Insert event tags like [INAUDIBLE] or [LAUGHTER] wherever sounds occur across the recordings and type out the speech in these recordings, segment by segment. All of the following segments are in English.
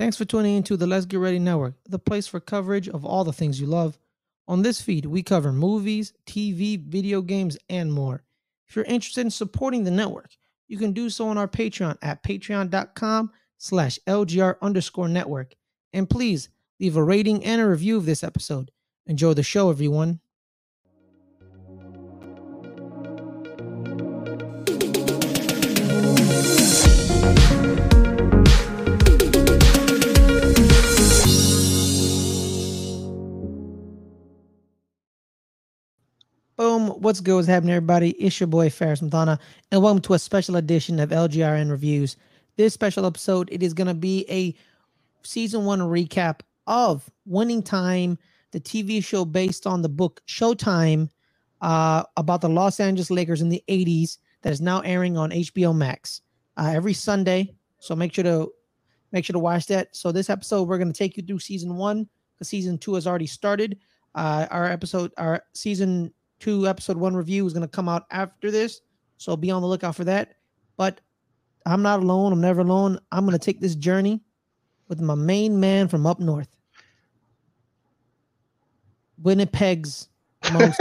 Thanks for tuning into the Let's Get Ready Network, the place for coverage of all the things you love. On this feed, we cover movies, TV, video games, and more. If you're interested in supporting the network, you can do so on our Patreon at patreon.com slash LGR underscore network. And please leave a rating and a review of this episode. Enjoy the show, everyone. What's good? What's happening, everybody? It's your boy Fares Muthana, and welcome to a special edition of LGRN Reviews. This special episode, it is going to be a season one recap of Winning Time, the TV show based on the book Showtime uh, about the Los Angeles Lakers in the 80s that is now airing on HBO Max uh, every Sunday. So make sure to make sure to watch that. So this episode, we're going to take you through season one because season two has already started. Uh, our episode, our season two episode one review is going to come out after this. So be on the lookout for that. But I'm not alone. I'm never alone. I'm going to take this journey with my main man from up north. Winnipeg's [LAUGHS] most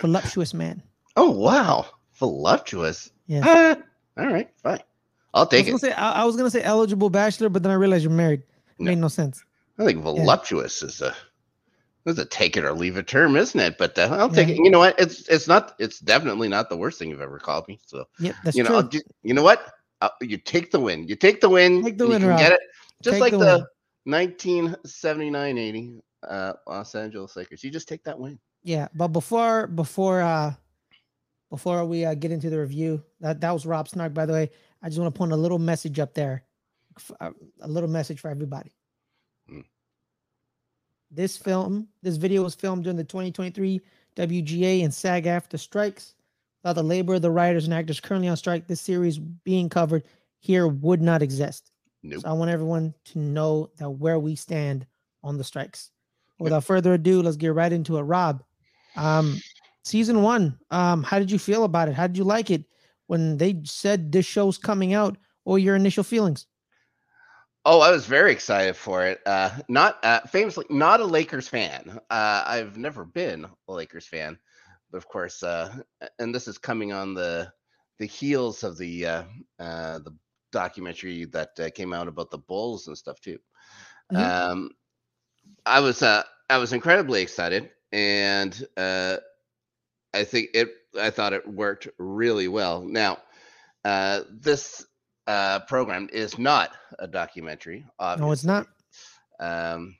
voluptuous man. Oh wow, voluptuous. Yeah. Ah, all right, fine. I'll I take was, it. say, I, I was gonna say eligible bachelor, but then I realized you're married. It No. Made no sense. I think voluptuous is a is a take it or leave it term, isn't it? But uh, I'll take Yeah. it. You know what? It's it's not. It's definitely not the worst thing you've ever called me. So Yep, that's you know, true. I'll you know what? Uh, you take the win. You take the win. Take the win, you get it. Just Take like the the, 1979-80 uh, Los Angeles Lakers. You just take that win. Yeah, but before before uh before we uh, get into the review, that that was Rob Snark, by the way. I just want to point a little message up there, uh, a little message for everybody. This film, this video was filmed during the 2023 WGA and SAG-AFTRA strikes. Without the labor of the writers and actors currently on strike, this series being covered here would not exist. Nope. So I want everyone to know that where we stand on the strikes. Without further ado, let's get right into it. Rob, um, season one, um, how did you feel about it? How did you like it when they said this show's coming out? Or your initial feelings? Oh, I was very excited for it. Uh, not uh, famously not a Lakers fan. Uh, I've never been a Lakers fan, but of course, uh, and this is coming on the the heels of the uh, uh, the documentary that uh, came out about the Bulls and stuff too. Mhm. Um, I was uh, I was incredibly excited, and uh, I think it. I thought it worked really well. Now, uh, this uh, program is not a documentary. Obviously. No, it's not. Um,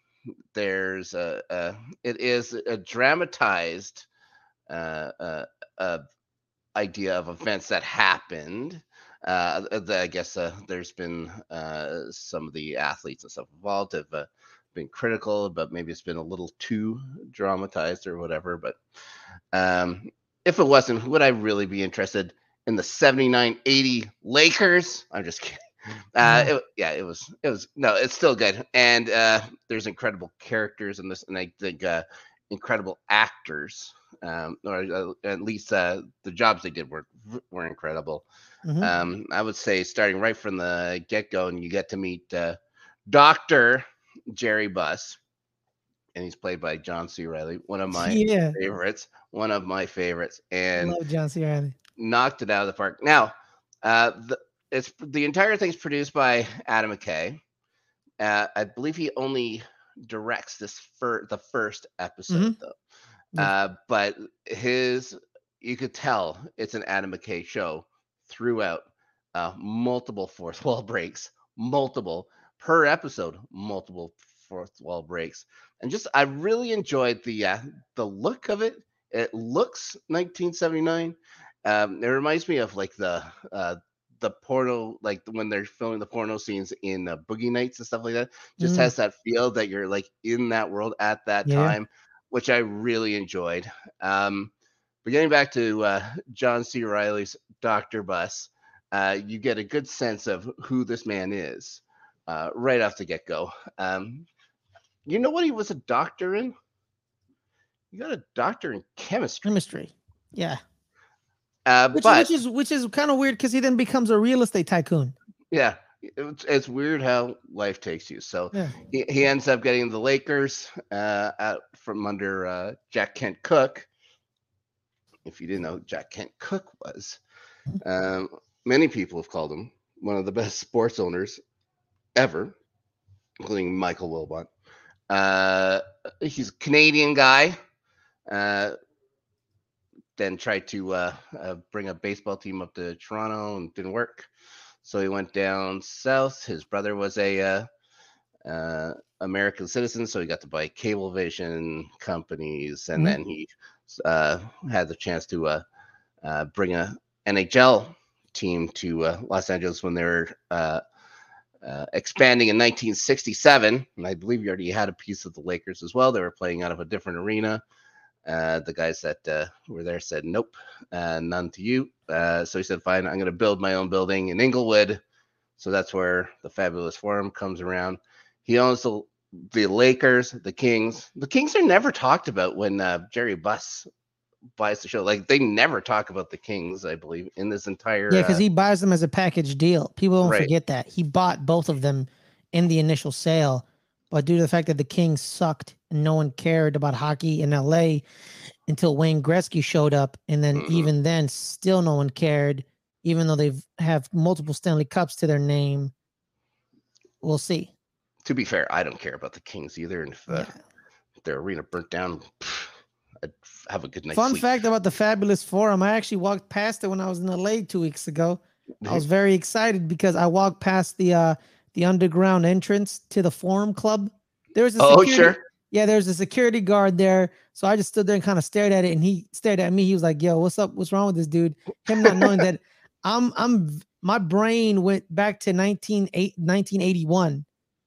there's a, a it is a dramatized uh, uh, uh, idea of events that happened. Uh, the, I guess uh, there's been uh, some of the athletes and stuff involved have uh, been critical, but maybe it's been a little too dramatized or whatever. But um, if it wasn't, would I really be interested in the 79 80 Lakers? I'm just kidding. Uh, it, yeah, it was. It was no. It's still good, and uh, there's incredible characters in this, and I think uh, incredible actors. Um, or uh, at least uh, the jobs they did were were incredible. Mhm. Um, I would say starting right from the get go, and you get to meet uh, Doctor Jerry Buss, and he's played by John C. Reilly, one of my yeah, favorites. One of my favorites, and love John C. Reilly. Knocked it out of the park. Now, uh, the, it's the entire thing's produced by Adam McKay. Uh, I believe he only directs this for the first episode, though. Yeah. Uh, but his, you could tell it's an Adam McKay show throughout. Uh, multiple fourth wall breaks, multiple per episode, multiple fourth wall breaks, and just I really enjoyed the uh, the look of it. It looks 1979. Um, it reminds me of like the uh, the porno, like when they're filming the porno scenes in uh, Boogie Nights and stuff like that. Just Mm. has that feel that you're like in that world at that Yeah. time, which I really enjoyed. Um, but getting back to uh, John C. Reilly's Doctor Buss, uh, you get a good sense of who this man is uh, right off the get go. Um, you know what he was a doctor in? You got a doctor in chemistry. Chemistry. Yeah. Uh, Which, but which is which is kind of weird because he then becomes a real estate tycoon. yeah, it's, it's weird how life takes you. So Yeah. he, he ends up getting the Lakers uh, out from under uh, Jack Kent Cooke. If you didn't know who Jack Kent Cooke was, [LAUGHS] um, many people have called him one of the best sports owners ever, including Michael Wilbon. Uh, he's a Canadian guy. Uh, then tried to uh, uh, bring a baseball team up to Toronto and didn't work. So he went down south. His brother was a uh, uh, American citizen, so he got to buy Cablevision companies, and Mhm. then he uh, had the chance to uh, uh, bring a NHL team to uh, Los Angeles when they were uh, uh, expanding in 1967. And I believe you already had a piece of the Lakers as well. They were playing out of a different arena. Uh, the guys that uh, were there said, nope, uh, none to you. Uh, so he said, fine, I'm going to build my own building in Inglewood. So that's where the Fabulous Forum comes around. He owns the, the Lakers, the Kings. The Kings are never talked about when uh, Jerry Buss buys the show. Like they never talk about the Kings, I believe, in this entire. Yeah, because uh, he buys them as a package deal. People don't Right. forget that. He bought both of them in the initial sale, but due to the fact that the Kings sucked and no one cared about hockey in LA until Wayne Gretzky showed up, and then Mhm. even then, still no one cared, even though they've have multiple Stanley Cups to their name. We'll see. to be fair, I don't care about the Kings either. And if uh, Yeah. their arena burnt down, pff, I'd have a good night. Fun sleep. fact about the Fabulous Forum: I actually walked past it when I was in LA two weeks ago. I was very excited because I walked past the uh the underground entrance to the Forum Club. There was a Oh, security, sure. Yeah, there's a security guard there. So I just stood there and kind of stared at it, and he stared at me. He was like, "Yo, what's up? What's wrong with this dude?" Him not knowing that [LAUGHS] I'm I'm my brain went back to 19, eight- 1981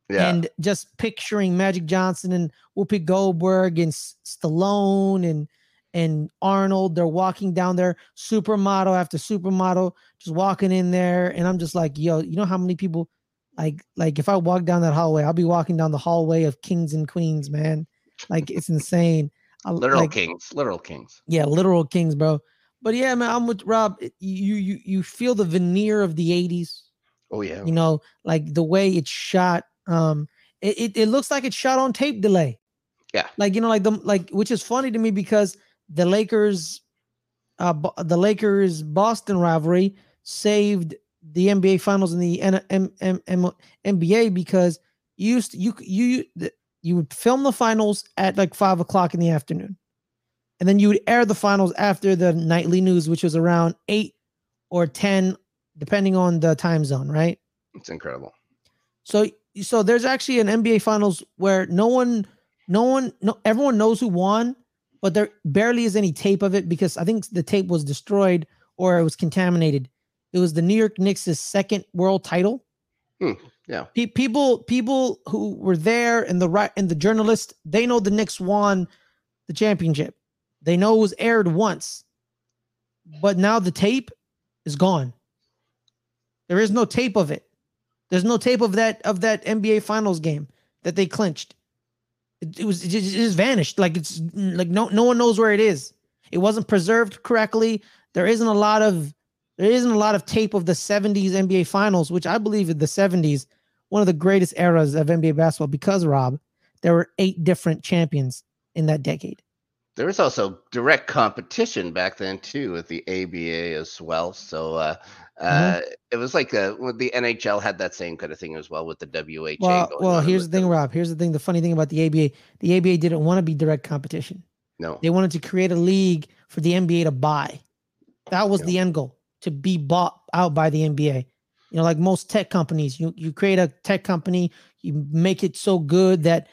Yeah. and just picturing Magic Johnson and Whoopi Goldberg and S- Stallone and and Arnold. They're walking down there, supermodel after supermodel, just walking in there, and I'm just like, yo, you know how many people, like, like if I walk down that hallway, I'll be walking down the hallway of kings and queens, man. Like it's insane. I, literal like, kings. Literal kings. yeah, literal kings, bro. But yeah, man, I'm with Rob. You you you feel the veneer of the '80s Oh yeah. you know like the way it's shot um it, it, it looks like it's shot on tape delay Yeah. like you know like the like which is funny to me because the lakers uh the lakers boston rivalry saved the nba finals in the N- M- M- M- nba because you used to, you you you you would film the finals at like five o'clock in the afternoon and then you would air the finals after the nightly news which was around eight or ten depending on the time zone right it's incredible. so so there's actually an NBA finals where no one no one no everyone knows who won, but there barely is any tape of it because I think the tape was destroyed or it was contaminated. It was the New York Knicks' second world title. Hmm, yeah. Pe- people people who were there and the right and the journalists, they know the Knicks won the championship. They know it was aired once. But now the tape is gone. There is no tape of it. There's no tape of that of that NBA Finals game that they clinched. It, it was it just, it just vanished. Like it's like no no one knows where it is. It wasn't preserved correctly. There isn't a lot of there isn't a lot of tape of the 70s NBA Finals, which I believe in the 70s, one of the greatest eras of NBA basketball because Rob, there were eight different champions in that decade. There was also direct competition back then too with the ABA as well. So uh, uh, it was like uh, the NHL had that same kind of thing as well with the WHA. Well, well, here's the thing, middle. Rob. Here's the thing. The funny thing about the ABA, the ABA didn't want to be direct competition. No, They wanted to create a league for the NBA to buy. That was Yeah. the end goal to be bought out by the NBA. You know, like most tech companies, you you create a tech company, you make it so good that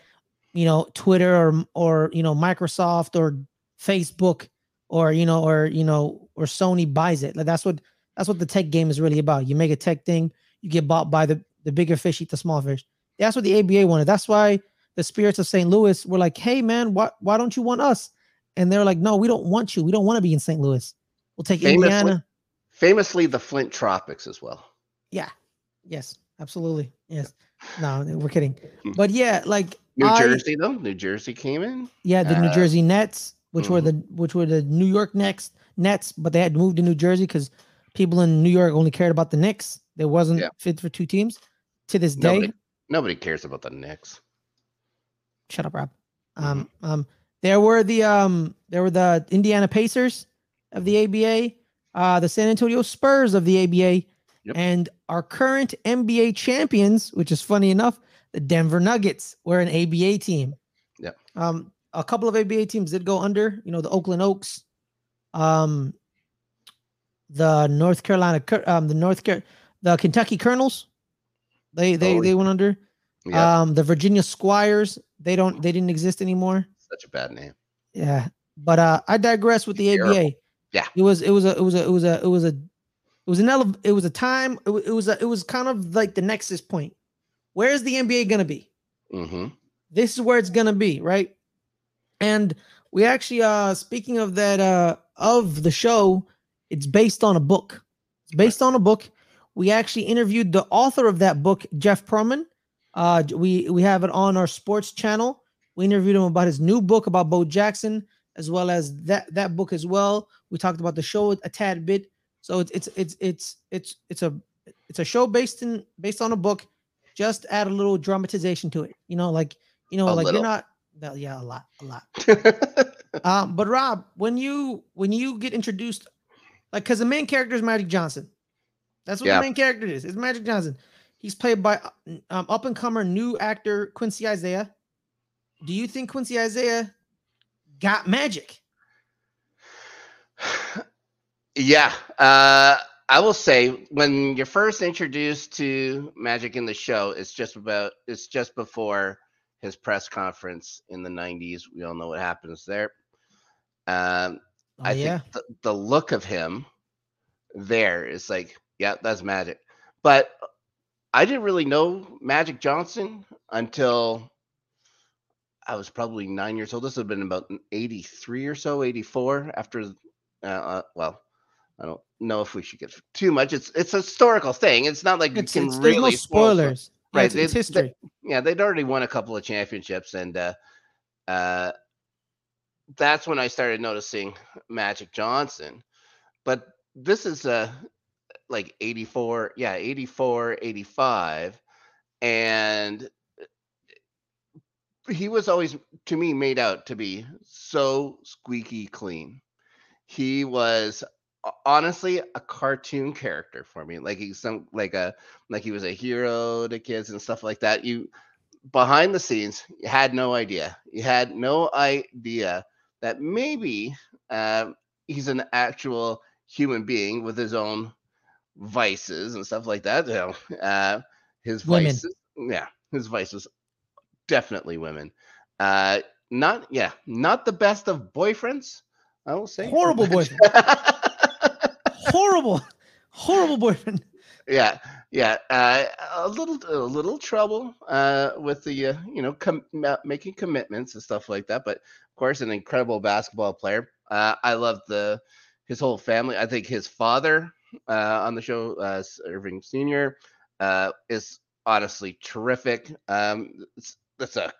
you know Twitter or or you know Microsoft or Facebook or you know or you know or Sony buys it. Like that's what that's what the tech game is really about. You make a tech thing, you get bought by the the bigger fish eat the small fish. That's what the ABA wanted. That's why the spirits of St. Louis were like, "Hey man, why why don't you want us?" And they're like, "No, we don't want you. We don't want to be in St. Louis. We'll take Famously- Indiana." Famously the Flint Tropics as well. Yeah. Yes. Absolutely. Yes. No, we're kidding. Hmm. But yeah, like New I- Jersey though, New Jersey came in. Yeah, the New Uh, Jersey Nets, which were mhm. the which were the New York Nets Nets, but they had moved to New Jersey because people in New York only cared about the Knicks. There wasn't Yeah. fit for two teams. To this day, Nobody, nobody cares about the Knicks. shut up, Rob. Mm-hmm. Um, um, there were the um, there were the Indiana Pacers of the ABA, uh, the San Antonio Spurs of the ABA, Yep. and our current NBA champions, which is funny enough, the Denver Nuggets were an ABA team. Yeah. Um, a couple of ABA teams did go under. You know, the Oakland Oaks, um, the North Carolina, um, the North Car- the Kentucky Colonels. They they Oh, they went under. Yeah, Um, the Virginia Squires, they don't they didn't exist anymore. such a bad name. Yeah. But uh I digress with the ABA. Yeah. It was it was a it was a it was a it was a it was an ele- it was a time it, it was a, it was kind of like the nexus point. Where is the NBA going to be? hmm This is where it's going to be, right? And we actually uh speaking of that uh of the show, it's based on a book. It's based on a book. We actually interviewed the author of that book, Jeff Pearlman. Uh, we we have it on our sports channel. We interviewed him about his new book about Bo Jackson, as well as that that book as well. We talked about the show a tad bit. So it's it's it's it's it's it's a it's a show based in based on a book. Just add a little dramatization to it. You know, like you know, A like little. you're not. Yeah, a lot, a lot. [LAUGHS] Um, but Rob, when you when you get introduced, like, because the main character is Magic Johnson. That's what Yeah. the main character is. It's Magic Johnson. He's played by um, up and comer new actor Quincy Isaiah. Do you think Quincy Isaiah got magic? yeah. Uh, I will say when you're first introduced to Magic in the show, it's just about it's just before his press conference in the 90s. We all know what happens there. Um, Oh, I yeah. think the, the look of him there is like, yeah, that's Magic. But I didn't really know Magic Johnson until I was probably nine years old. This would have been about 83 or so, 84 after, uh, uh, well, I don't know if we should get too much. It's it's a historical thing. It's not like It's, you can it's, really no spoil spoilers. Yeah, Right, it's, it's they- they- history. yeah, they'd already won a couple of championships, and uh, uh, that's when I started noticing Magic Johnson. But this is uh, like 84, yeah, 84, 85, and he was always to me made out to be so squeaky clean. He was honestly a cartoon character for me. Like he's some like a like he was a hero to kids and stuff like that. You behind the scenes, you had no idea. You had no idea that maybe um, he's an actual human being with his own vices and stuff like that. You know, uh, his Women. vices, yeah, his vices, definitely women. Uh, not yeah, not the best of boyfriends. I will say Horrible [LAUGHS] boyfriend. horrible, horrible boyfriend. yeah yeah uh, a little a little trouble uh with the uh, you know com- making commitments and stuff like that but of course an incredible basketball player uh i love the his whole family i think his father uh on the show uh Earvin senior uh is honestly terrific um that's a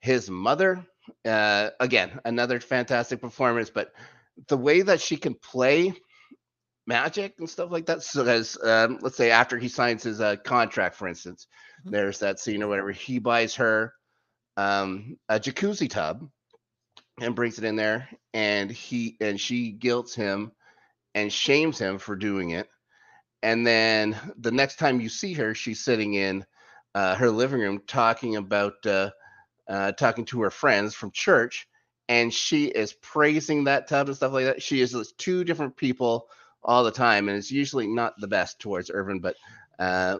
his mother uh again another fantastic performance but the way that she can play magic and stuff like that. So as um, let's say after he signs his uh, contract, for instance, Mhm. there's that scene or whatever. He buys her um, a jacuzzi tub and brings it in there, and he and she guilts him and shames him for doing it. And then the next time you see her, she's sitting in uh, her living room talking about uh, uh, talking to her friends from church, and she is praising that tub and stuff like that. She is two different people all the time, and it's usually not the best towards Earvin. But uh,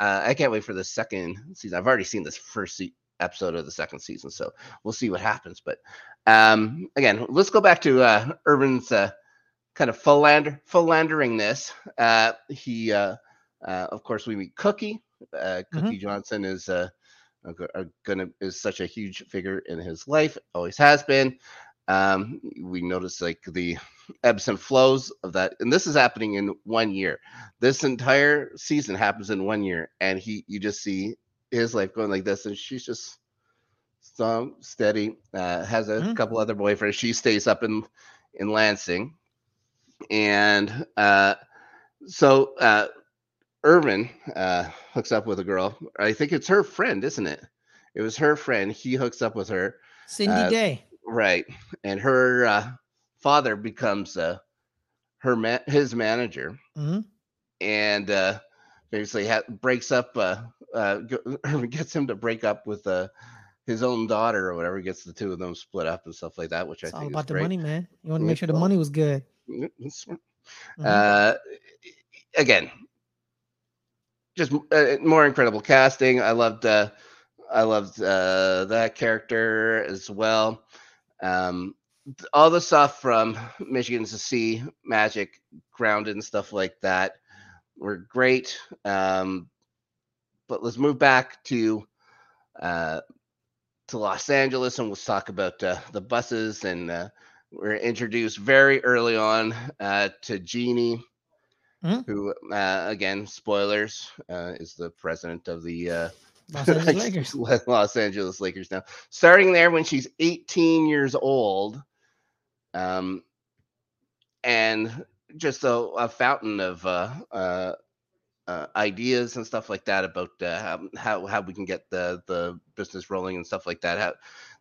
uh, I can't wait for the second season. I've already seen this first se- episode of the second season, so we'll see what happens. But um, again, let's go back to uh, Earvin's uh, kind of philander philandering. This uh, he, uh, uh, of course, we meet Cookie. Uh, Cookie Johnson is uh, a are gonna is such a huge figure in his life, always has been. Um, we notice like the ebbs and flows of that, and this is happening in one year. This entire season happens in one year, and he you just see his life going like this, and she's just strong, steady. Uh, has a Mhm. couple other boyfriends. She stays up in in Lansing, and uh, so uh, Earvin uh, hooks up with a girl. I think it's her friend, isn't it? It was her friend. He hooks up with her. Cindy Uh, Day. Right. And her uh, father becomes uh, her ma- his manager hmm and uh, basically ha- breaks up, uh, uh, [LAUGHS] gets him to break up with uh, his own daughter or whatever, gets the two of them split up and stuff like that, which It's I all think about is the great. money, man. You want to make sure the money was good. Mm-hmm. Uh, again, just uh, more incredible casting. I loved, uh, I loved uh, that character as well. Um, all the stuff from Michigan's to Sea, Magic, Grounded, and stuff like that were great. Um, but let's move back to uh, to Los Angeles and let's talk about uh, the Busses. And uh, we're introduced very early on uh, to Jeannie, Mhm. who, uh, again, spoilers, uh, is the president of the uh, [LAUGHS] Los Angeles Lakers. [LAUGHS] Los Angeles Lakers now. Starting there when she's 18 years old. Um, and just a, a fountain of uh, uh, uh, ideas and stuff like that about uh, how, how we can get the the business rolling and stuff like that. How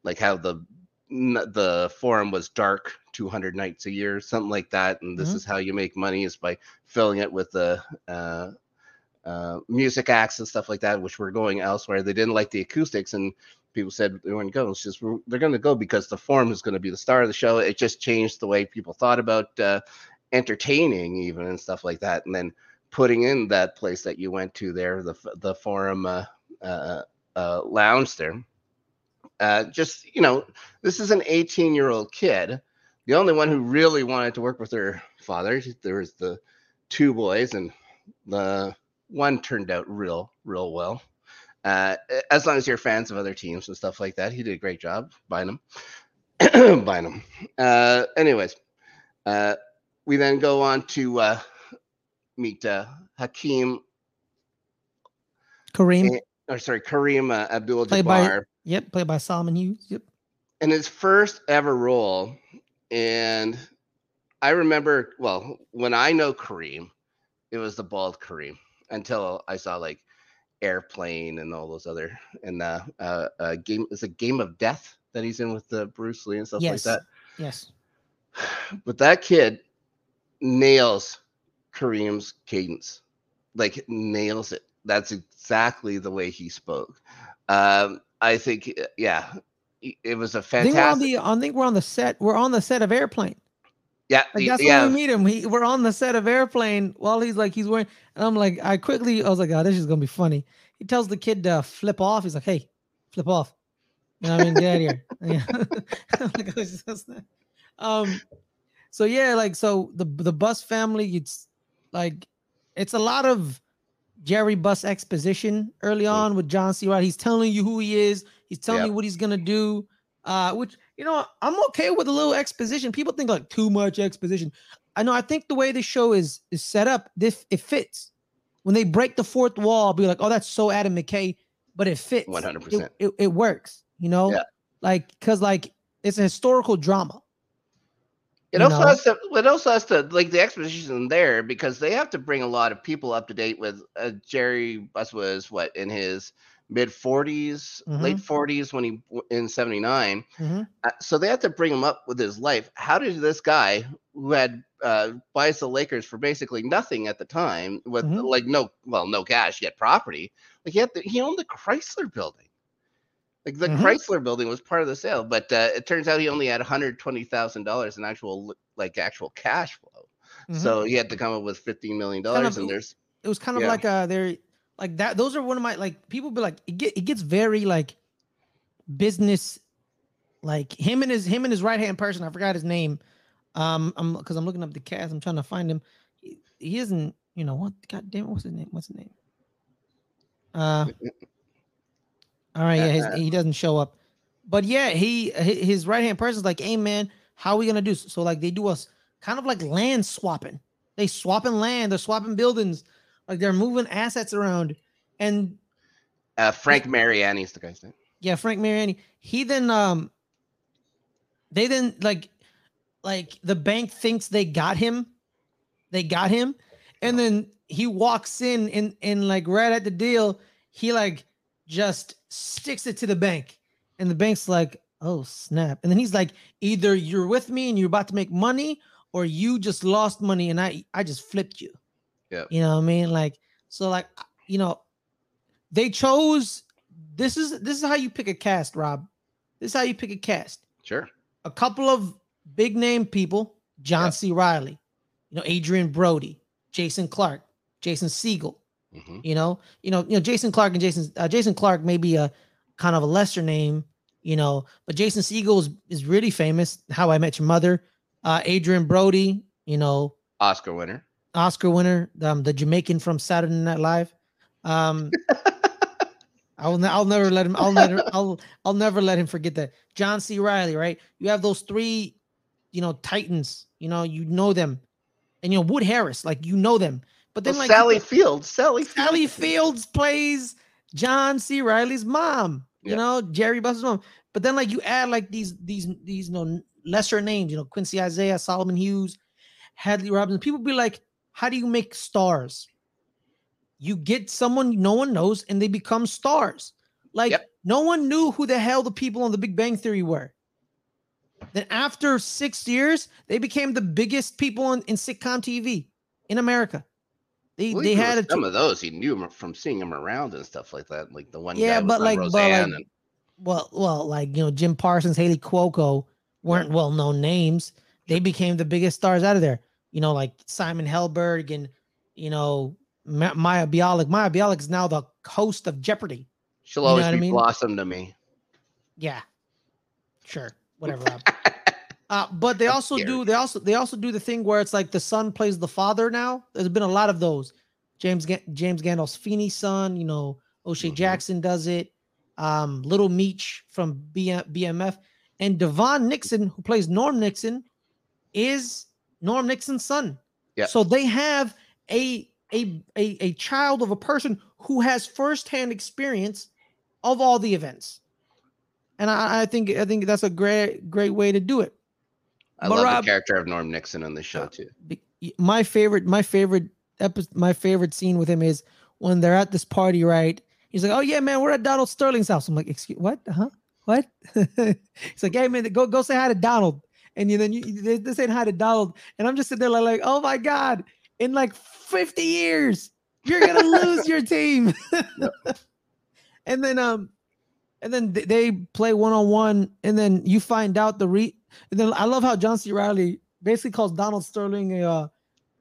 like how the the forum was dark 200 nights a year, something like that. And this Mhm. is how you make money is by filling it with the uh, uh, music acts and stuff like that, which were going elsewhere. They didn't like the acoustics, and people said they wouldn't go. It's just they're going to go because the forum is going to be the star of the show. It just changed the way people thought about uh, entertaining, even and stuff like that. And then putting in that place that you went to there, the the forum uh, uh, uh, lounge there. Uh, just you know, this is an 18 year old kid. The only one who really wanted to work with her father. There was the two boys, and the one turned out real, real well. Uh, as long as you're fans of other teams and stuff like that, he did a great job buying them. [COUGHS] buying them. Uh, anyways, uh, we then go on to uh, meet uh, Hakeem, Kareem. Eh, or sorry, Kareem uh, Abdul Jabbar. Yep, played by Solomon Hughes. Yep. And his first ever role. And I remember, well, when I know Kareem, it was the bald Kareem until I saw like Airplane and all those other and uh, uh, uh game it's a Game of Death that he's in with the Bruce Lee and stuff Yes. like that. Yes. [SIGHS] But that kid nails Kareem's cadence, like nails it. That's exactly the way he spoke. Um, I think, uh, yeah, it- was a think we're on fantastic. the. I think we're on the set. We're on the set of Airplane. Yeah, Like that's yeah. when we meet him. He, we're on the set of Airplane while he's like he's wearing, and I'm like, I quickly, I was like, oh, this is gonna be funny. He tells the kid to flip off. He's like, hey, flip off. You know what I mean? Get out of here. [LAUGHS] Yeah. [LAUGHS] Like, oh, it's just that. um, so yeah, like so the the Buss family, it's like it's a lot of Jerry Buss exposition early on with John C. Wright. He's telling you who he is. He's telling Yep. you what he's gonna do. Uh, which you know, I'm okay with a little exposition. People think like too much exposition. I know. I think the way the show is is set up, this it fits. When they break the fourth wall, I'll be like, oh, that's so Adam McKay, but it fits. 100%. It, it, it works. You know, Yeah. like because like it's a historical drama. It also know? has to. It also has to like the exposition there because they have to bring a lot of people up to date with uh, Jerry Buss was what in his mid 40s, late 40s when he in 79. Mhm. Uh, so they have to bring him up with his life. How did this guy who had uh, buys the Lakers for basically nothing at the time with Mhm. like no well no cash yet property like he had the, he owned the Chrysler building. Like the Mhm. Chrysler building was part of the sale, but uh, it turns out he only had one hundred twenty thousand dollars in actual like actual cash flow. Mhm. So he had to come up with fifteen million Kind dollars, of- and there's it was kind of Yeah. like uh they're like that those are one of my like people be like it get it gets very like business like him and his him and his right hand person i forgot his name um i'm because i'm looking up the cast i'm trying to find him he, he isn't you know what god damn it what's his name what's his name uh [LAUGHS] all right yeah his, he doesn't show up. But yeah he his right hand person's like hey man how are we gonna do? S- so like they do us kind of like land swapping. They swapping land they're swapping buildings. Like they're moving assets around. And uh, Frank Mariani's the guy's name. yeah frank mariani. He then um they then like like the bank thinks they got him. They got him. And then he walks in and and like right at the deal, he like just sticks it to the bank, and the bank's like, oh snap, and then he's like, either you're with me and you're about to make money, or you just lost money and I I just flipped you. Yeah. You know what I mean? Like so like you know they chose this is this is how you pick a cast, Rob. This is how you pick a cast. Sure. A couple of big name people, John Yep. C. Reilly, you know, Adrien Brody, Jason Clarke, Jason Segel, hmm you know, you know, you know, Jason Clarke and Jason uh, Jason Clarke may be a kind of a lesser name, you know, but Jason Segel is, is really famous. How I Met Your Mother, uh, Adrien Brody, you know, Oscar winner. Oscar winner, um, the Jamaican from Saturday Night Live. Um, [LAUGHS] I'll I'll never let him. I'll never I'll I'll never let him forget that. John C. Reilly, right? You have those three, you know, titans. You know, you know them, and you know Wood Harris, like you know them. But then Well, like Sally Fields. Sally Fields. Sally Fields plays John C. Reilly's mom. You Yeah. know, Jerry Buster's mom. But then like you add like these these these you know lesser names. You know, Quincy Isaiah, Solomon Hughes, Hadley Robinson. People be like, how do you make stars? You get someone no one knows, and they become stars. Like Yep. no one knew who the hell the people on The Big Bang Theory were. Then after six years, they became the biggest people in, in sitcom TV in America. They Well, they had a some of those he knew from seeing him around and stuff like that. Like the one Yeah, but like- but like- and well, well, like you know, Jim Parsons, Kaley Cuoco weren't well known names. They became the biggest stars out of there. You know, like Simon Helberg and you know Ma- Maya Bialik. Maya Bialik is now the host of Jeopardy. she'll you know always what I mean? blossom to me. Yeah, sure, whatever. [LAUGHS] Uh, but they also do they also they also do the thing where it's like the son plays the father. Now there's been a lot of those. James Ga- James Gandolfini's son. You know, O'Shea Mhm. Jackson does it. Um, Little Meech from B- BMF and DeVaughn Nixon, who plays Norm Nixon, is Norm Nixon's son. Yeah. So they have a a a, a child of a person who has firsthand experience of all the events. And I, I think I think that's a great great way to do it. I But love the character of Norm Nixon on the show Yeah. too. My favorite my favorite episode my favorite scene with him is when they're at this party, right? He's like, "Oh yeah, man, we're at Donald Sterling's house." I'm like, "Excuse what? Huh? What?" [LAUGHS] He's like, "Hey man, go go say hi to Donald." And you, then you they, they saying hi to Donald, and I'm just sitting there like, like, "Oh my god!" In like 50 years, you're gonna [LAUGHS] lose your team. [LAUGHS] and then um, and then they play one on one, and then you find out the re. And then I love how John C. Reilly basically calls Donald Sterling a uh,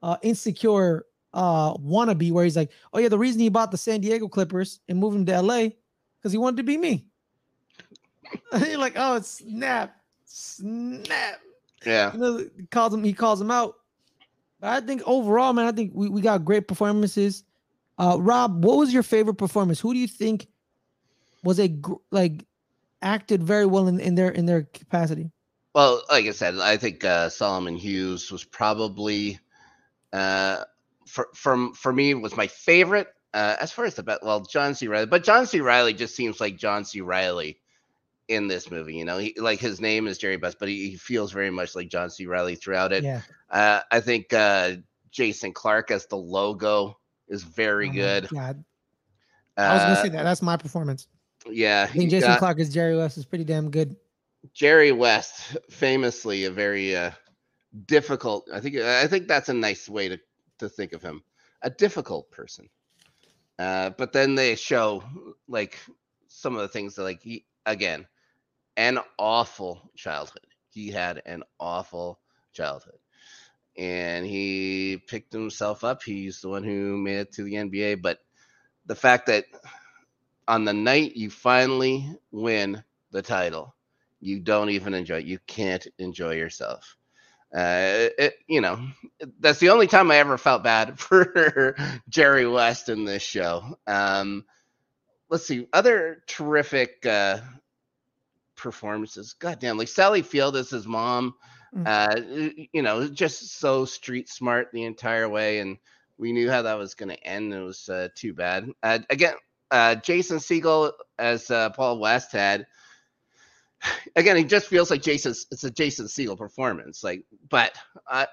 uh, insecure uh, wannabe, where he's like, "Oh yeah, the reason he bought the San Diego Clippers and moved him to LA because he wanted to be me." And [LAUGHS] you're like, "Oh, snap, snap!" Yeah. You know, he calls him. He calls him out. But I think overall, man, I think we, we got great performances. Uh, Rob, what was your favorite performance? Who do you think was a like acted very well in, in their in their capacity? Well, like I said, I think uh, Solomon Hughes was probably uh, for from for me was my favorite. Uh, as far as the best, well, John C. Reilly, but John C. Reilly just seems like John C. Reilly in this movie. You know, he, like his name is Jerry Best, but he, he feels very much like John C. Reilly throughout it. Yeah, Uh, I think uh, Jason Clarke as the logo is very Oh good. God, I was Uh, gonna say that. That's my performance. yeah, I think Jason got- Clarke as Jerry West is pretty damn good. Jerry West, famously a very uh, difficult. I think I think that's a nice way to to think of him, a difficult person. Uh, but then they show like some of the things that like he again, an awful childhood. He had an awful childhood, and he picked himself up. He's the one who made it to the NBA. But the fact that on the night you finally win the title you don't even enjoy you can't enjoy yourself. Uh it, you know that's the only time i ever felt bad [LAUGHS] for jerry west in this show. Um let's see other terrific uh performances. Goddamn like sally field as his mom Mm. uh you know just so street smart the entire way and we knew how that was going to end it was uh, too bad. Uh, again uh Jason Segel as uh, Paul Westhead again, it just feels like Jason's. It's a Jason Segel performance. Like, but I,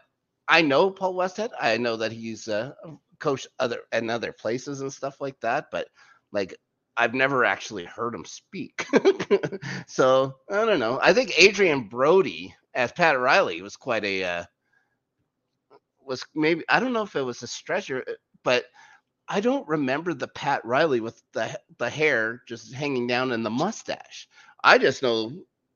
I know Paul Westhead. I know that he's uh, coached other and other places and stuff like that. But like, I've never actually heard him speak. [LAUGHS] so I don't know. I think Adrien Brody as Pat Riley was quite a uh, was maybe I don't know if it was a stretcher, uh, but I don't remember the Pat Riley with the the hair just hanging down and the mustache. I just know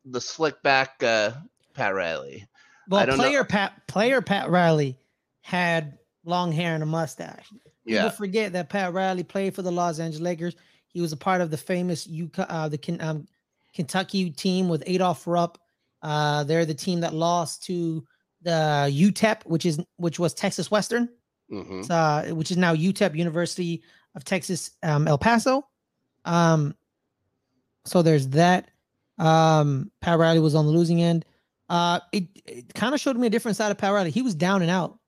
the slick back uh, Pat Riley. Well, don't know- player Pat player Pat Riley had long hair and a mustache. People Yeah, forget that Pat Riley played for the Los Angeles Lakers. He was a part of the famous UK, uh, the Ken- um, Kentucky team with Adolph Rupp. Uh, they're the team that lost to the UTEP, which is which was Texas Western, hmm uh, which is now UTEP University of Texas um, El Paso. Um, so there's that. Um, Pat Riley was on the losing end. Uh, it, it kind of showed me a different side of Pat Riley. He was down and out.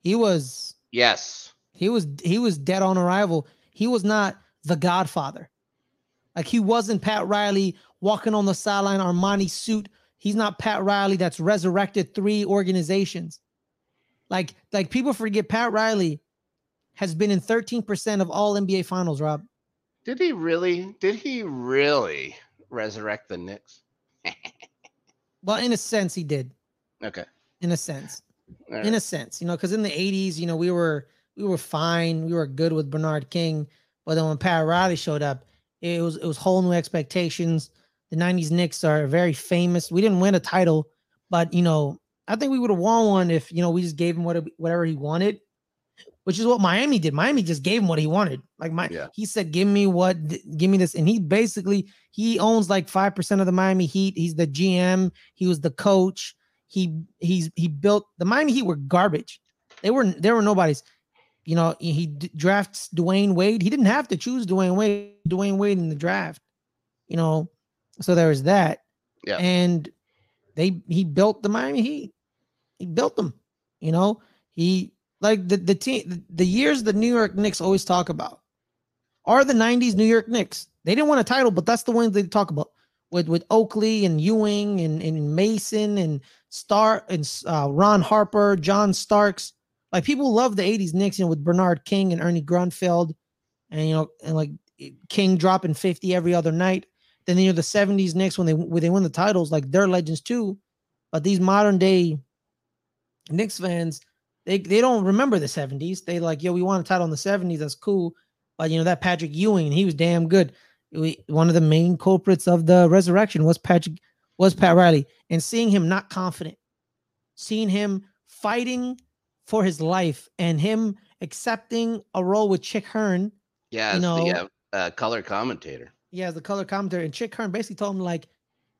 He was yes, he was he was dead on arrival. He was not the Godfather. Like he wasn't Pat Riley walking on the sideline Armani suit. He's not Pat Riley that's resurrected three organizations. Like like people forget Pat Riley has been in 13% of all NBA finals, Rob. did he really? Did he really resurrect the Knicks? Well, in a sense he did. Okay, In a sense. All in a sense, you know, because in the '80s, you know, we were we were fine, we were good with Bernard King, but then when Pat Riley showed up, it was it was whole new expectations. The '90s Knicks are very famous. We didn't win a title, but you know, I think we would have won one if you know we just gave him what whatever he wanted, which is what Miami did. Miami just gave him what he wanted. Like my, Yeah. he said, "Give me what, give me this," and he basically he owns like five percent of the Miami Heat. He's the GM. He was the coach he he's he built the Miami Heat were garbage. They were there were nobody's. You know, he, he d- drafts Dwyane Wade. He didn't have to choose Dwyane Wade. Dwyane Wade in the draft. You know, so there was that. Yeah. And they he built the Miami Heat. He built them. You know, he like the the team the, years the New York Knicks always talk about are the 90s New York Knicks. They didn't want a title, but that's the ones they talk about with with Oakley and Ewing and, and Mason and Star and uh, Ron Harper, John Starks. Like people love the 80s Knicks, you know, with Bernard King and Ernie Grunfeld and you know, and like King dropping 50 every other night. Then you know the 70s Knicks when they when they win the titles, like they're legends too. But these modern day Knicks fans, they they don't remember the 70s. They like, yo, we won a title in the 70s. That's cool. But you know, that Patrick Ewing, he was damn good. We, one of the main culprits of the resurrection was Patrick was Pat Riley. And seeing him not confident, seeing him fighting for his life and him accepting a role with Chick Hearn. yeah, you as the know- uh, uh, color commentator. Yeah, as the color commentator. And Chick Hearn basically told him like,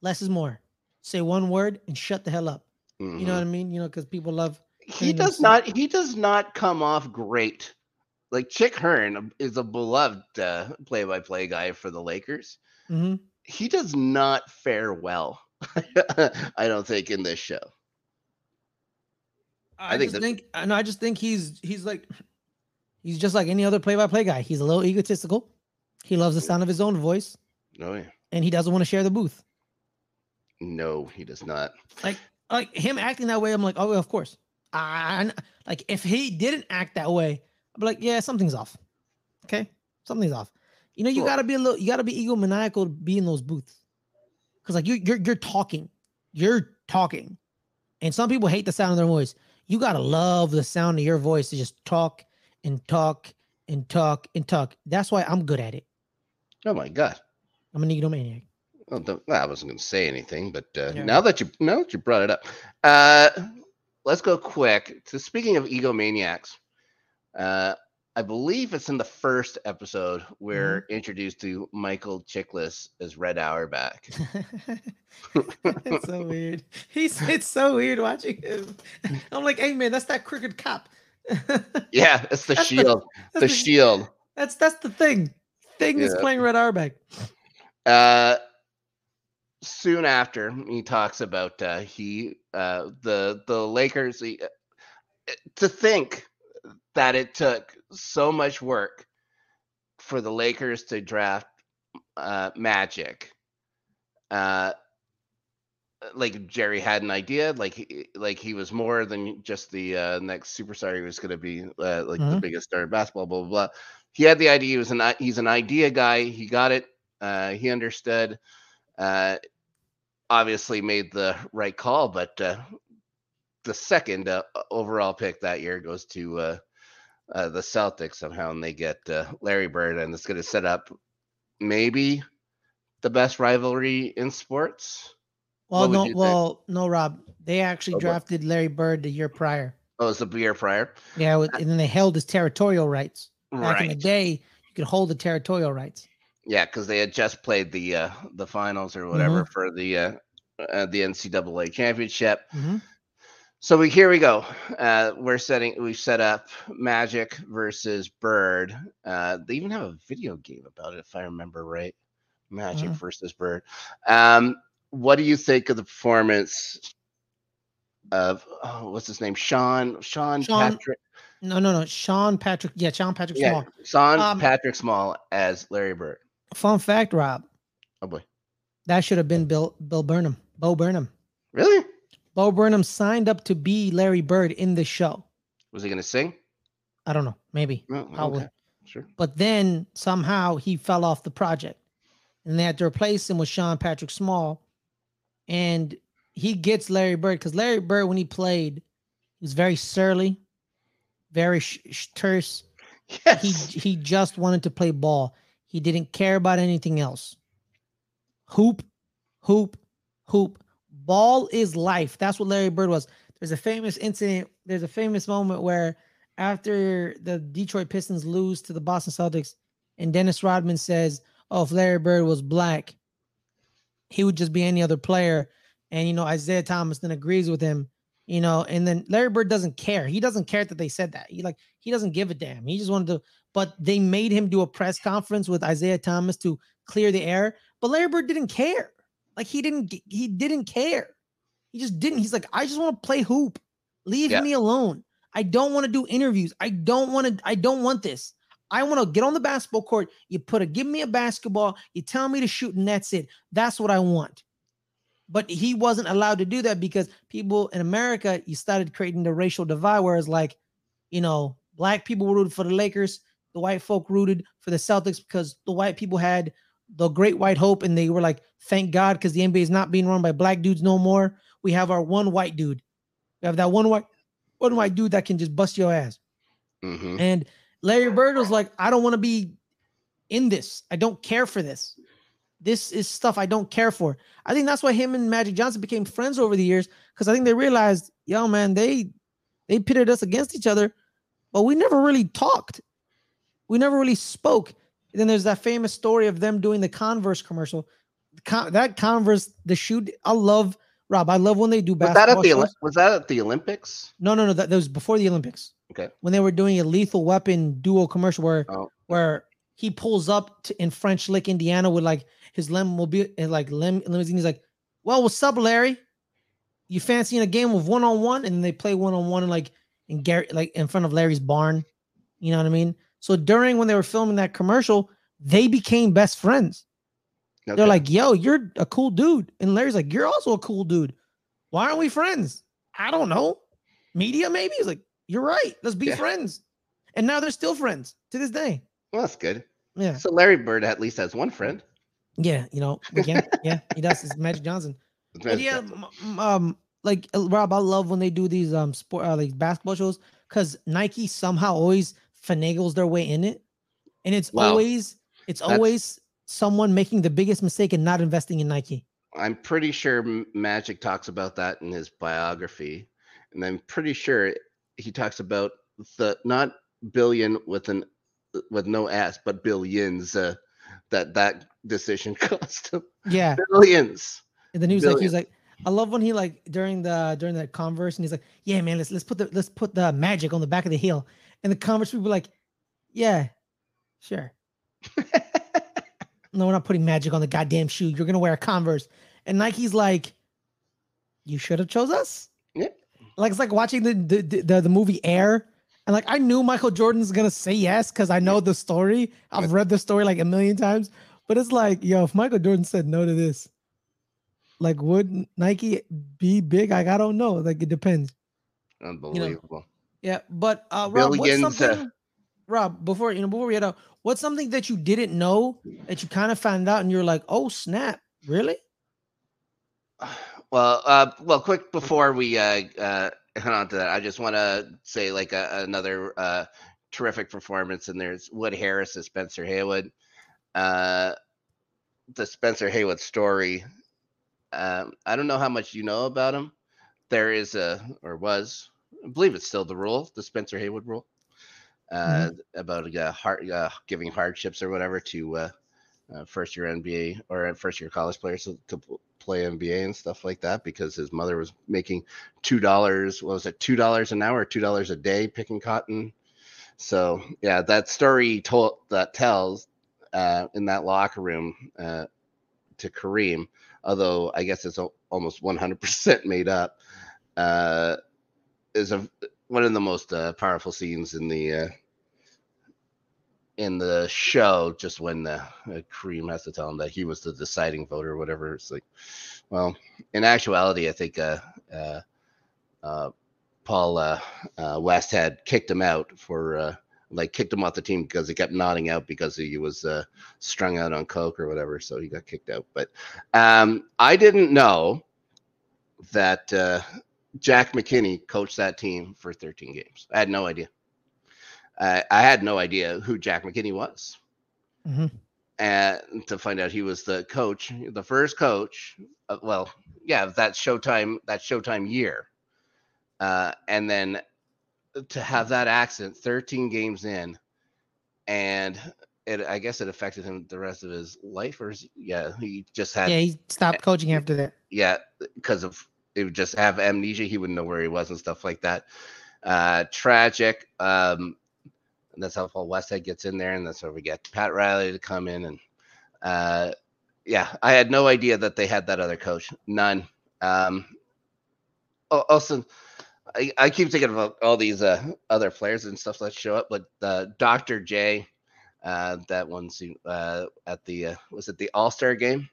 less is more. Say one word and shut the hell up. You know Mhm. what I mean? You know, because people love he does not he does not come off great like chick hearn is a beloved uh, play-by-play guy for the lakers Mhm. he does not fare well [LAUGHS] i don't think in this show I, I think just that- think I. I just think he's he's like he's just like any other play-by-play guy. He's a little egotistical. He loves the sound of his own voice, no yeah. and he doesn't want to share the booth. no he does not Like like him acting that way, I'm like, oh, of course. I, like if he didn't act that way, I'd be like, yeah, something's off. Okay, something's off. You know, you Sure. gotta be a little, you gotta be egomaniacal to be in those booths, because like you, you're you're talking, you're talking, and some people hate the sound of their voice. You gotta love the sound of your voice to just talk and talk and talk and talk. That's why I'm good at it. oh my god I'm an egomaniac. well, i wasn't going to say anything but uh, Yeah. now that you now that you brought it up uh let's go quick to speaking of egomaniacs uh I believe it's in the first episode we're Mm-hmm. introduced to Michael Chiklis as Red Auerbach. [LAUGHS] it's so weird. He's it's so weird watching him. I'm like, hey man, that's that crooked cop. [LAUGHS] Yeah, it's the That's the- shield. that's the shield. That's that's the thing. Thing is playing Red Auerbach. Uh, soon after, he talks about uh, he uh, the the Lakers. He, uh, to think that it took so much work for the Lakers to draft uh, Magic. Uh, like Jerry had an idea, like he, like he was more than just the uh, next superstar. He was going to be uh, like the Mhm. biggest star in basketball. Blah blah blah. He had the idea. He was an he's an idea guy. He got it. Uh, he understood. Uh, obviously made the right call, but uh, the second uh, overall pick that year goes to uh, uh, the Celtics somehow, and they get uh, Larry Bird, and it's going to set up maybe the best rivalry in sports. Well, no, you think? well, no, Rob. They actually Oh, what? drafted Larry Bird the year prior. Oh, it's the year prior, Yeah, and then they held his territorial rights. Back in the day, you could hold the territorial rights. Yeah, because they had just played the uh, the finals or whatever for the uh, uh, the NCAA championship. Mhm. So we here we go. Uh, we're setting we've set up Magic versus Bird. Uh, they even have a video game about it, if I remember right. Magic Mhm. versus Bird. Um, what do you think of the performance of oh, what's his name? Sean Sean, Sean Patrick. No, no, no. Sean Patrick. Yeah, Sean Patrick Yeah, Small. Sean Um, Patrick Small as Larry Bird. Fun fact, Rob. Oh boy, That should have been Bill Bill Burnham. Bo Burnham. really? Bo Burnham signed up to be Larry Bird in the show. Was he gonna sing? I don't know, maybe, Oh, probably. okay, Sure. But then somehow he fell off the project, and they had to replace him with Sean Patrick Small, and he gets Larry Bird because Larry Bird when he played, he was very surly, very sh- sh- terse. Yes. he he just wanted to play ball. He didn't care about anything else. Hoop, hoop, hoop. Ball is life. That's what Larry Bird was. There's a famous incident. There's a famous moment where after the Detroit Pistons lose to the Boston Celtics, and Dennis Rodman says, "Oh, if Larry Bird was black, he would just be any other player." And you know Isiah Thomas then agrees with him. You know, and then Larry Bird doesn't care. He doesn't care that they said that. He like he doesn't give a damn. He just wanted to. But they made him do a press conference with Isiah Thomas to clear the air. But Larry Bird didn't care. Like he didn't. He didn't care. He just didn't. He's like, I just want to play hoop. Leave Yeah. me alone. I don't want to do interviews. I don't want to. I don't want this. I want to get on the basketball court. You put a give me a basketball. You tell me to shoot, and that's it. That's what I want. But he wasn't allowed to do that because people in America, you started creating the racial divide, whereas like, you know, black people rooted for the Lakers, the white folk rooted for the Celtics because the white people had the great white hope and they were like, thank God, because the NBA is not being run by black dudes no more. We have our one white dude. We have that one white one white dude that can just bust your ass. hmm And Larry Bird was like, I don't want to be in this. I don't care for this. This is stuff I don't care for. I think that's why him and Magic Johnson became friends over the years because I think they realized, yo, man, they they pitted us against each other, but we never really talked. We never really spoke. And then there's that famous story of them doing the Converse commercial. Con- that Converse, the shoe. I love Rob. I love when they do Was that at the shows. was that at the Olympics? No, no, no. That, that was before the Olympics. Okay. When they were doing a lethal weapon duo commercial where Oh. where he pulls up to, in French Lick, Indiana with like his limobil and eh, like lim- limousine. He's like, Well, what's up, Larry? You fancying a game of one on one? And they play one on one and like in Gary, like in front of Larry's barn. You know what I mean? So during when they were filming that commercial, they became best friends. Okay. They're like, yo, you're a cool dude. And Larry's like, you're also a cool dude. Why aren't we friends? I don't know. Media, maybe? He's like, you're right. Let's be Yeah. friends. And now they're still friends to this day. well, that's good. Yeah. So Larry Bird at least has one friend. Yeah. You know, again, yeah, he does. It's Magic Johnson. [LAUGHS] It's Magic yeah, Johnson. um, like Rob, I love when they do these um sport uh, like basketball shows because Nike somehow always finagles their way in it, and it's Wow. always it's That's- always someone making the biggest mistake and not investing in Nike. I'm pretty sure Magic talks about that in his biography, and I'm pretty sure he talks about the not billion with an with no s, but billions. Uh, that that decision [LAUGHS] cost him Yeah. billions. And then he was like, he was like, I love when he like during the during that converse, and he's like, yeah, man, let's let's put the let's put the magic on the back of the heel. And the converse people like, yeah, sure. [LAUGHS] no, we're not putting magic on the goddamn shoe. You're gonna wear a Converse. And Nike's like, you should have chose us. Yeah. Like it's like watching the the the, the, movie Air. And like I knew Michael Jordan's gonna say yes because I know the story. I've read the story like a million times. But it's like, yo, if Michael Jordan said no to this, like would Nike be big? Like I don't know. Like it depends. Unbelievable. Yeah, but uh, Rob, what's something? Rob, before you know, before we head out, what's something that you didn't know that you kind of found out, and you're like, oh snap, really? [SIGHS] Well, uh, well, quick before we uh, uh, head on to that, I just want to say like a, another uh, terrific performance, and there's Wood Harris as Spencer Haywood. Uh, the Spencer Haywood story. Um, I don't know how much you know about him. There is a, or was, I believe it's still the rule, the Spencer Haywood rule, uh, about uh, hard, uh, giving hardships or whatever to uh, uh, first year NBA or first year college players to, to play NBA and stuff like that because his mother was making two dollars. What was it? Two dollars an hour, two dollars a day picking cotton. So yeah, that story told that tells uh, in that locker room uh, to Kareem, although I guess it's al- almost 100% made up, uh, is a one of the most uh, powerful scenes in the uh, in the show. Just when the uh, Kareem has to tell him that he was the deciding voter, or whatever. It's like, well, in actuality, I think uh, uh, uh, Paul Westhead kicked him out for. Like kicked him off the team because he kept nodding out because he was uh, strung out on coke or whatever, so he got kicked out. But um, I didn't know that uh, Jack McKinney coached that team for 13 games. I had no idea. I I had no idea who Jack McKinney was, Mhm. and to find out he was the coach, the first coach. Of, well, yeah, that Showtime that Showtime year, uh, and then to have that accident 13 games in and it i guess it affected him the rest of his life or is, yeah he just had yeah he stopped coaching after that. Yeah, because of it would just have amnesia he wouldn't know where he was and stuff like that uh tragic um that's how paul westhead gets in there and that's where we get pat riley to come in and uh yeah i had no idea that they had that other coach none um also I, I keep thinking about all these uh, other players and stuff that show up, but uh, Dr. J, uh, that one uh, at the uh, was it the All Star game,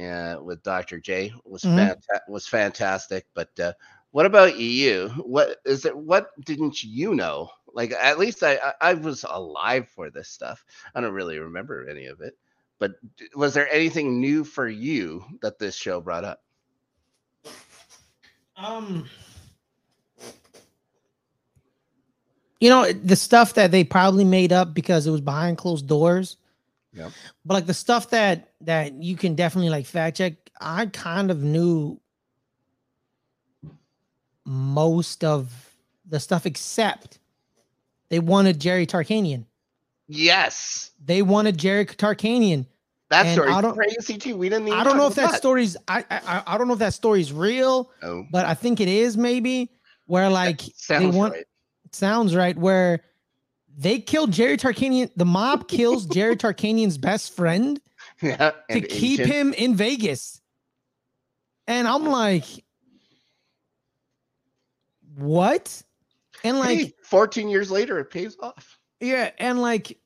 uh, with Dr. J was Mhm. fanta- was fantastic. But uh, what about you? What is it? What didn't you know? Like at least I, I I was alive for this stuff. I don't really remember any of it. But was there anything new for you that this show brought up? Um, you know the stuff that they probably made up because it was behind closed doors. Yep. But like the stuff that that you can definitely like fact check, I kind of knew most of the stuff except they wanted Jerry Tarkanian. Yes. They wanted Jerry Tarkanian. That And story I don't- crazy too. We didn't. Even I don't know if that about story's I, I I don't know if that story's real, Oh, but I think it is maybe where like they sounds want right. sounds right where they killed Jerry Tarkanian. The mob [LAUGHS] kills Jerry Tarkanian's best friend Yeah, to keep agent. him in Vegas. And I'm like, what? And like, Hey, 14 years later, it pays off. yeah, and like,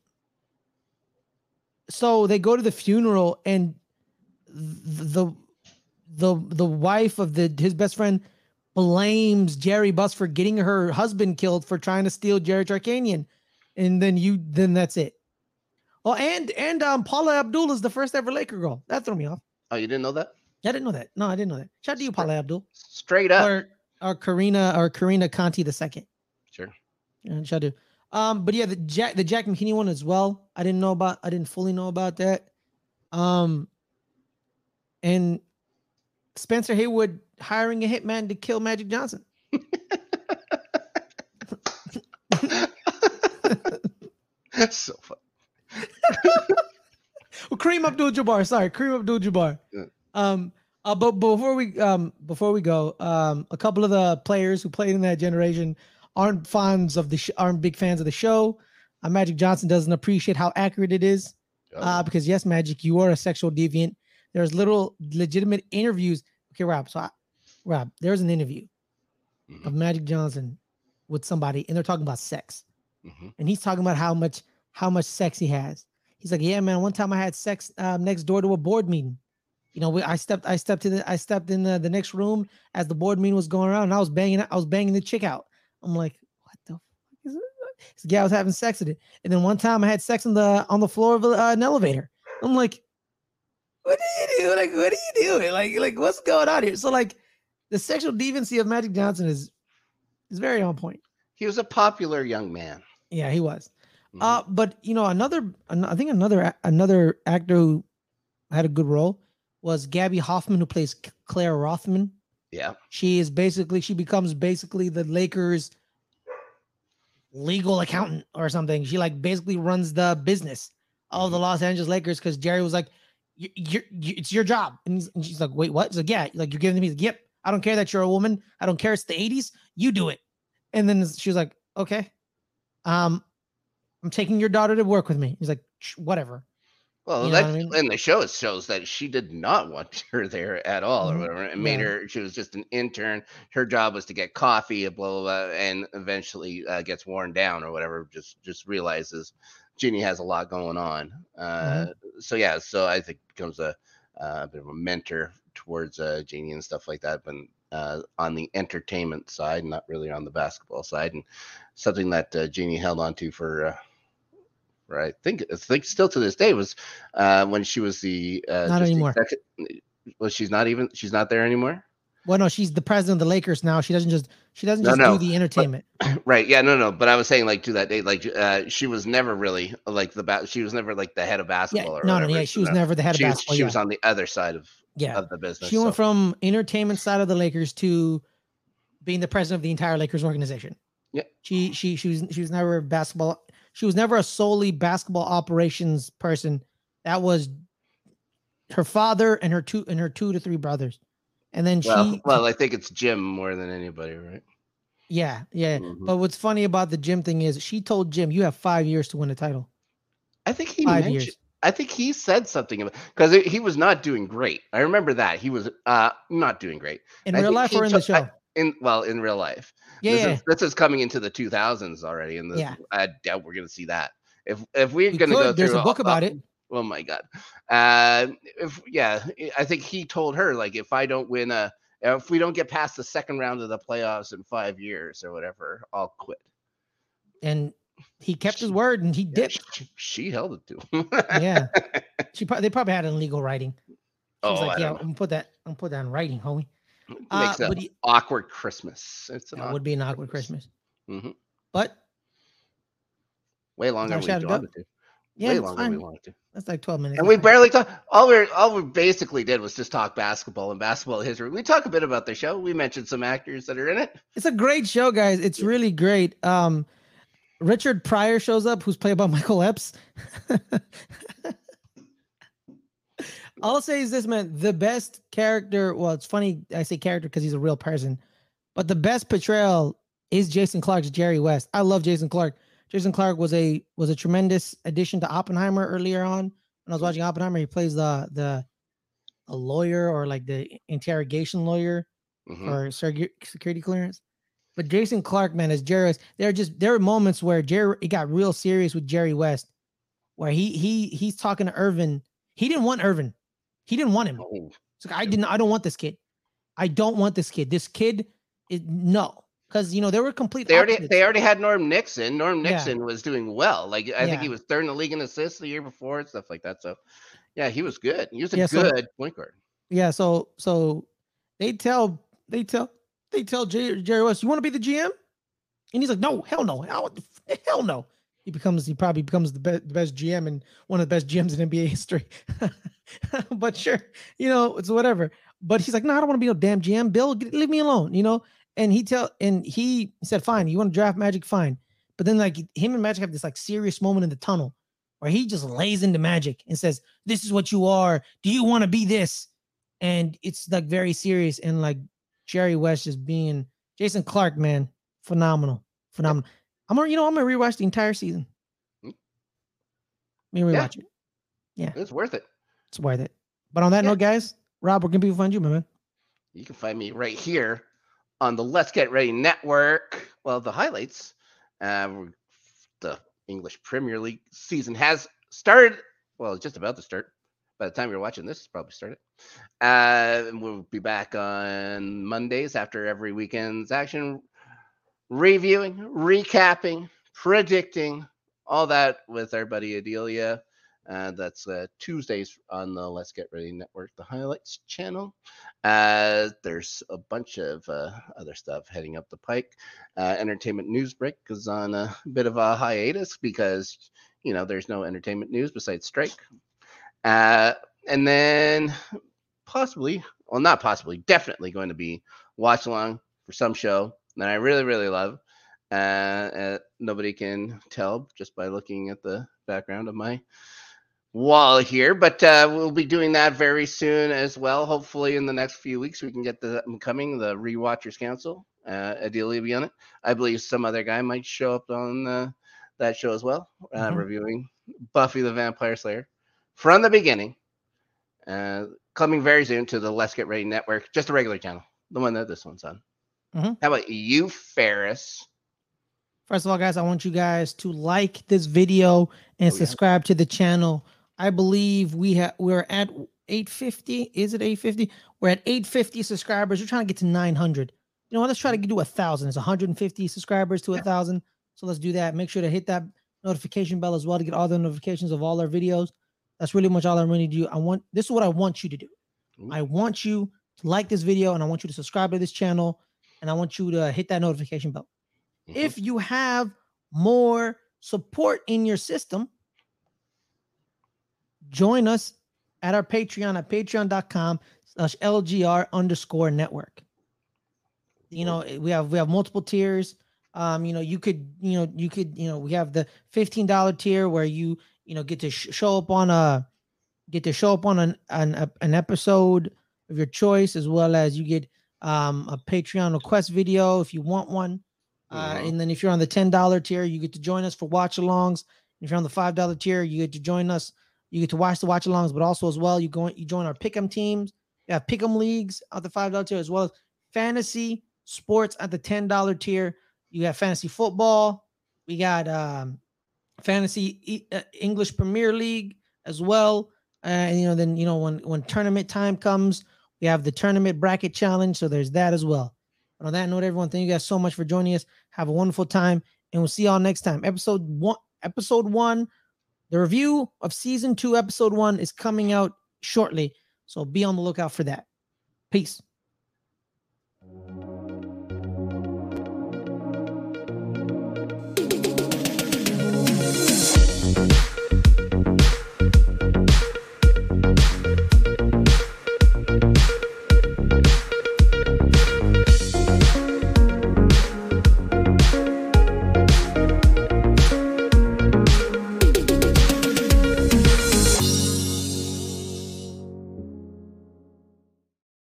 so they go to the funeral, and the the the wife of the his best friend blames Jerry Buss for getting her husband killed for trying to steal Jerry Tarkanian, and then you then that's it. Oh, and and um Paula Abdul is the first ever Laker girl. That threw me off. Oh, you didn't know that? I didn't know that. No, I didn't know that. Shout out to you, Paula Abdul, Straight up. or or Karina or Karina Conti the second. Sure. And shout out. Um, but yeah, the Jack the Jack McKinney one as well. I didn't know about. I didn't fully know about that. Um, and Spencer Haywood hiring a hitman to kill Magic Johnson. [LAUGHS] so fun. Well, Kareem Abdul-Jabbar. Sorry, Kareem Abdul-Jabbar. Yeah. Um, uh, but before we um before we go, um, a couple of the players who played in that generation aren't fans of the sh- aren't big fans of the show. Uh, Magic Johnson doesn't appreciate how accurate it is. Uh, because yes, Magic, you are a sexual deviant. There's little legitimate interviews. Okay, Rob. So, I, Rob, there's an interview Mhm, of Magic Johnson with somebody, and they're talking about sex, mhm. and he's talking about how much how much sex he has. He's like, yeah, man. One time I had sex um, next door to a board meeting. You know, we, I stepped, I stepped to the, I stepped in the, the next room as the board meeting was going around, and I was banging, I was banging the chick out. I'm like, what the fuck is it? This guy was having sex with it, and then one time I had sex on the on the floor of uh, an elevator. I'm like, what are you doing? Like, what are you doing? Like, like what's going on here? So like, the sexual deviancy of Magic Johnson is is very on point. He was a popular young man. Yeah, he was. Mhm. Uh, but you know, another, I think another another actor who had a good role was Gaby Hoffmann, who plays Claire Rothman. yeah. She is basically she becomes basically the Lakers legal accountant or something. She like basically runs the business of the Los Angeles Lakers because Jerry was like, "You- "You're, it's your job," and, and she's like, "Wait, what?" He's like, "Yeah, like you're giving to me." Like, "Yep, I don't care that you're a woman. I don't care it's the '80s. You do it." And then she was like, "Okay, um, I'm taking your daughter to work with me." He's like, "Whatever." Well, You that I mean? in the show it shows that she did not want [LAUGHS] her there at all, or Mhm. whatever. It made Yeah. her. She was just an intern. Her job was to get coffee, blah blah, blah and eventually uh, gets worn down or whatever. Just just realizes Jeanie has a lot going on. Uh, So yeah, so I think becomes a, uh, bit of a mentor towards uh, Jeanie and stuff like that. But uh, on the entertainment side, not really on the basketball side, and something that uh, Jeanie held on to for. I think I think still to this day was uh, when she was the uh, Not just the anymore. well, she's not even she's not there anymore. Well, no, she's the president of the Lakers now. She doesn't just she doesn't No, just no, do the entertainment. [CLEARS THROAT] Right. Yeah. No. No. But I was saying like to that day, like uh, she was never really like the ba- she was never like the head of Yeah, basketball. or no, no, whatever, yeah, she was no. never the head She of was, basketball. she yeah. was on the other side of yeah. of the business. She went so- from entertainment side of the Lakers to being the president of the entire Lakers organization. Yeah. She she she was she was never basketball. She was never a solely basketball operations person. That was her father and her two and her two to three brothers. And then well, she well, I think it's Jim more than anybody, right? yeah, yeah. Mhm. But what's funny about the Jim thing is she told Jim, you have five years to win the title. I think he Five mentioned. years. I think he said something about because he was not doing great. I remember that he was uh not doing great In I real life or in the took- I- show? In well in real life. yeah, this, yeah. is, this is coming into the 2000s already, and this, Yeah. I doubt we're gonna see that. If if we're We gonna go could. There's through a book all- about it. Oh my god. Uh, if yeah, I think he told her like if I don't win a if we don't get past the second round of the playoffs in five years or whatever, I'll quit. And he kept his word and he dipped. she, she held it to him. Yeah. [LAUGHS] She probably they probably had it in legal writing. She oh, was like, I yeah, I'm gonna put that, I'm gonna put that in writing, homie. It Uh, makes an he, awkward Christmas. It's an awkward would be an awkward Christmas. mm-hmm But Way longer than we it wanted to. Yeah, Way longer than we wanted to. that's like 12 minutes. And we barely talked. All we all we basically did was just talk basketball and basketball history. We talk a bit about the show. We mentioned some actors that are in it. It's a great show, guys. It's really great. Um, Richard Pryor shows up, who's played by Michael Epps. [LAUGHS] I'll say is this, man. The best character. Well, it's funny I say character because he's a real person, but the best portrayal is Jason Clarke's Jerry West. I love Jason Clarke. Jason Clarke was a was a tremendous addition to Oppenheimer earlier on. When I was watching Oppenheimer, he plays the the a lawyer or like the interrogation lawyer Mhm. for secu- security clearance. But Jason Clarke, man, as Jerry West, there are just there are moments where Jerry it got real serious with Jerry West, where he he he's talking to Earvin. He didn't want Earvin. He didn't want him. Oh, It's like I didn't. I don't want this kid. I don't want this kid. This kid is no, because you know they were complete. They already opposites. they already had Norm Nixon. Norm Yeah. Nixon was doing well. Like I think he was third in the league in assists the year before and stuff like that. So yeah, he was good. He was a Yeah, so- good point guard. Yeah, so so they tell they tell they tell Jerry, Jerry West, you want to be the GM? And he's like, no, hell no, hell no. He becomes he probably becomes the best the best GM and one of the best GMs in NBA history. [LAUGHS] but sure, you know it's whatever. But he's like, no, I don't want to be no damn GM. Bill, get, leave me alone. You know. And he tell and he said, fine, you want to draft Magic, fine. But then like him and Magic have this like serious moment in the tunnel where he just lays into Magic and says, "This is what you are. Do you want to be this?" and it's like very serious and like Jerry West just being Jason Clarke, man, phenomenal, phenomenal. I'm gonna, you know, I'm gonna rewatch the entire season. Mm. Let me Yeah. rewatch it. Yeah, it's worth it. It's worth it. But on that Yeah. note, guys, Rob, where can people find you, my man? You can find me right here on the Let's Get Ready Network. Well, the highlights. Uh, the English Premier League season has started. Well, it's just about to start. by the time you're watching this, it's probably started. Uh, we'll be back on Mondays after every weekend's action, reviewing, recapping, predicting, all that with our buddy Adelia. Uh, that's uh, Tuesdays on the Let's Get Ready Network, the highlights channel. Uh, there's a bunch of uh, other stuff heading up the pike. Uh, entertainment news break is on a bit of a hiatus because you know there's no entertainment news besides strike. Uh, and then possibly, well, not possibly, definitely going to be watch along for some show that I really, really love. Uh, uh, nobody can tell just by looking at the background of my wall here, but uh, we'll be doing that very soon as well. Hopefully, in the next few weeks, we can get the coming the Rewatchers Council. Uh, Adelia be on it. I believe some other guy might show up on uh, that show as well, uh, mm-hmm. reviewing Buffy the Vampire Slayer from the beginning. Uh, coming very soon to the Let's Get Ready Network, just a regular channel, the one that this one's on. Mm-hmm. How about you, Fares? First of all, guys, I want you guys to like this video and oh, subscribe yeah. to the channel. I believe we have we're at 850. Is it 850? We're at 850 subscribers. We're trying to get to 900. You know what? Let's try to do a thousand. It's 150 subscribers to a thousand. So let's do that. Make sure to hit that notification bell as well to get all the notifications of all our videos. That's really much all I really do. I want this is what I want you to do. Ooh. I want you to like this video and I want you to subscribe to this channel and I want you to hit that notification bell. Mm-hmm. If you have more support in your system, join us at our Patreon at patreon.com slash LGR underscore network. You know, we have we have multiple tiers. Um, you know, you could, you know, you could, you know, we have the $15 tier where you, you know, get to sh- show up on a get to show up on an, an an episode of your choice, as well as you get um a Patreon request video if you want one. Uh, mm-hmm. and then if you're on the $10 tier, you get to join us for watch alongs. If you're on the $5 tier, you get to join us. You get to watch the watch alongs, but also as well, you go you join our pick'em teams. You have pick'em leagues at the $5 tier, as well as fantasy sports at the $10 tier. You have fantasy football. We got um, fantasy uh, English Premier League as well. Uh, and you know, then you know when when tournament time comes, we have the tournament bracket challenge. So there's that as well. But on that note, everyone, thank you guys so much for joining us. Have a wonderful time, and we'll see y'all next time. Episode one, episode one, the review of season two, episode one is coming out shortly. So be on the lookout for that. Peace.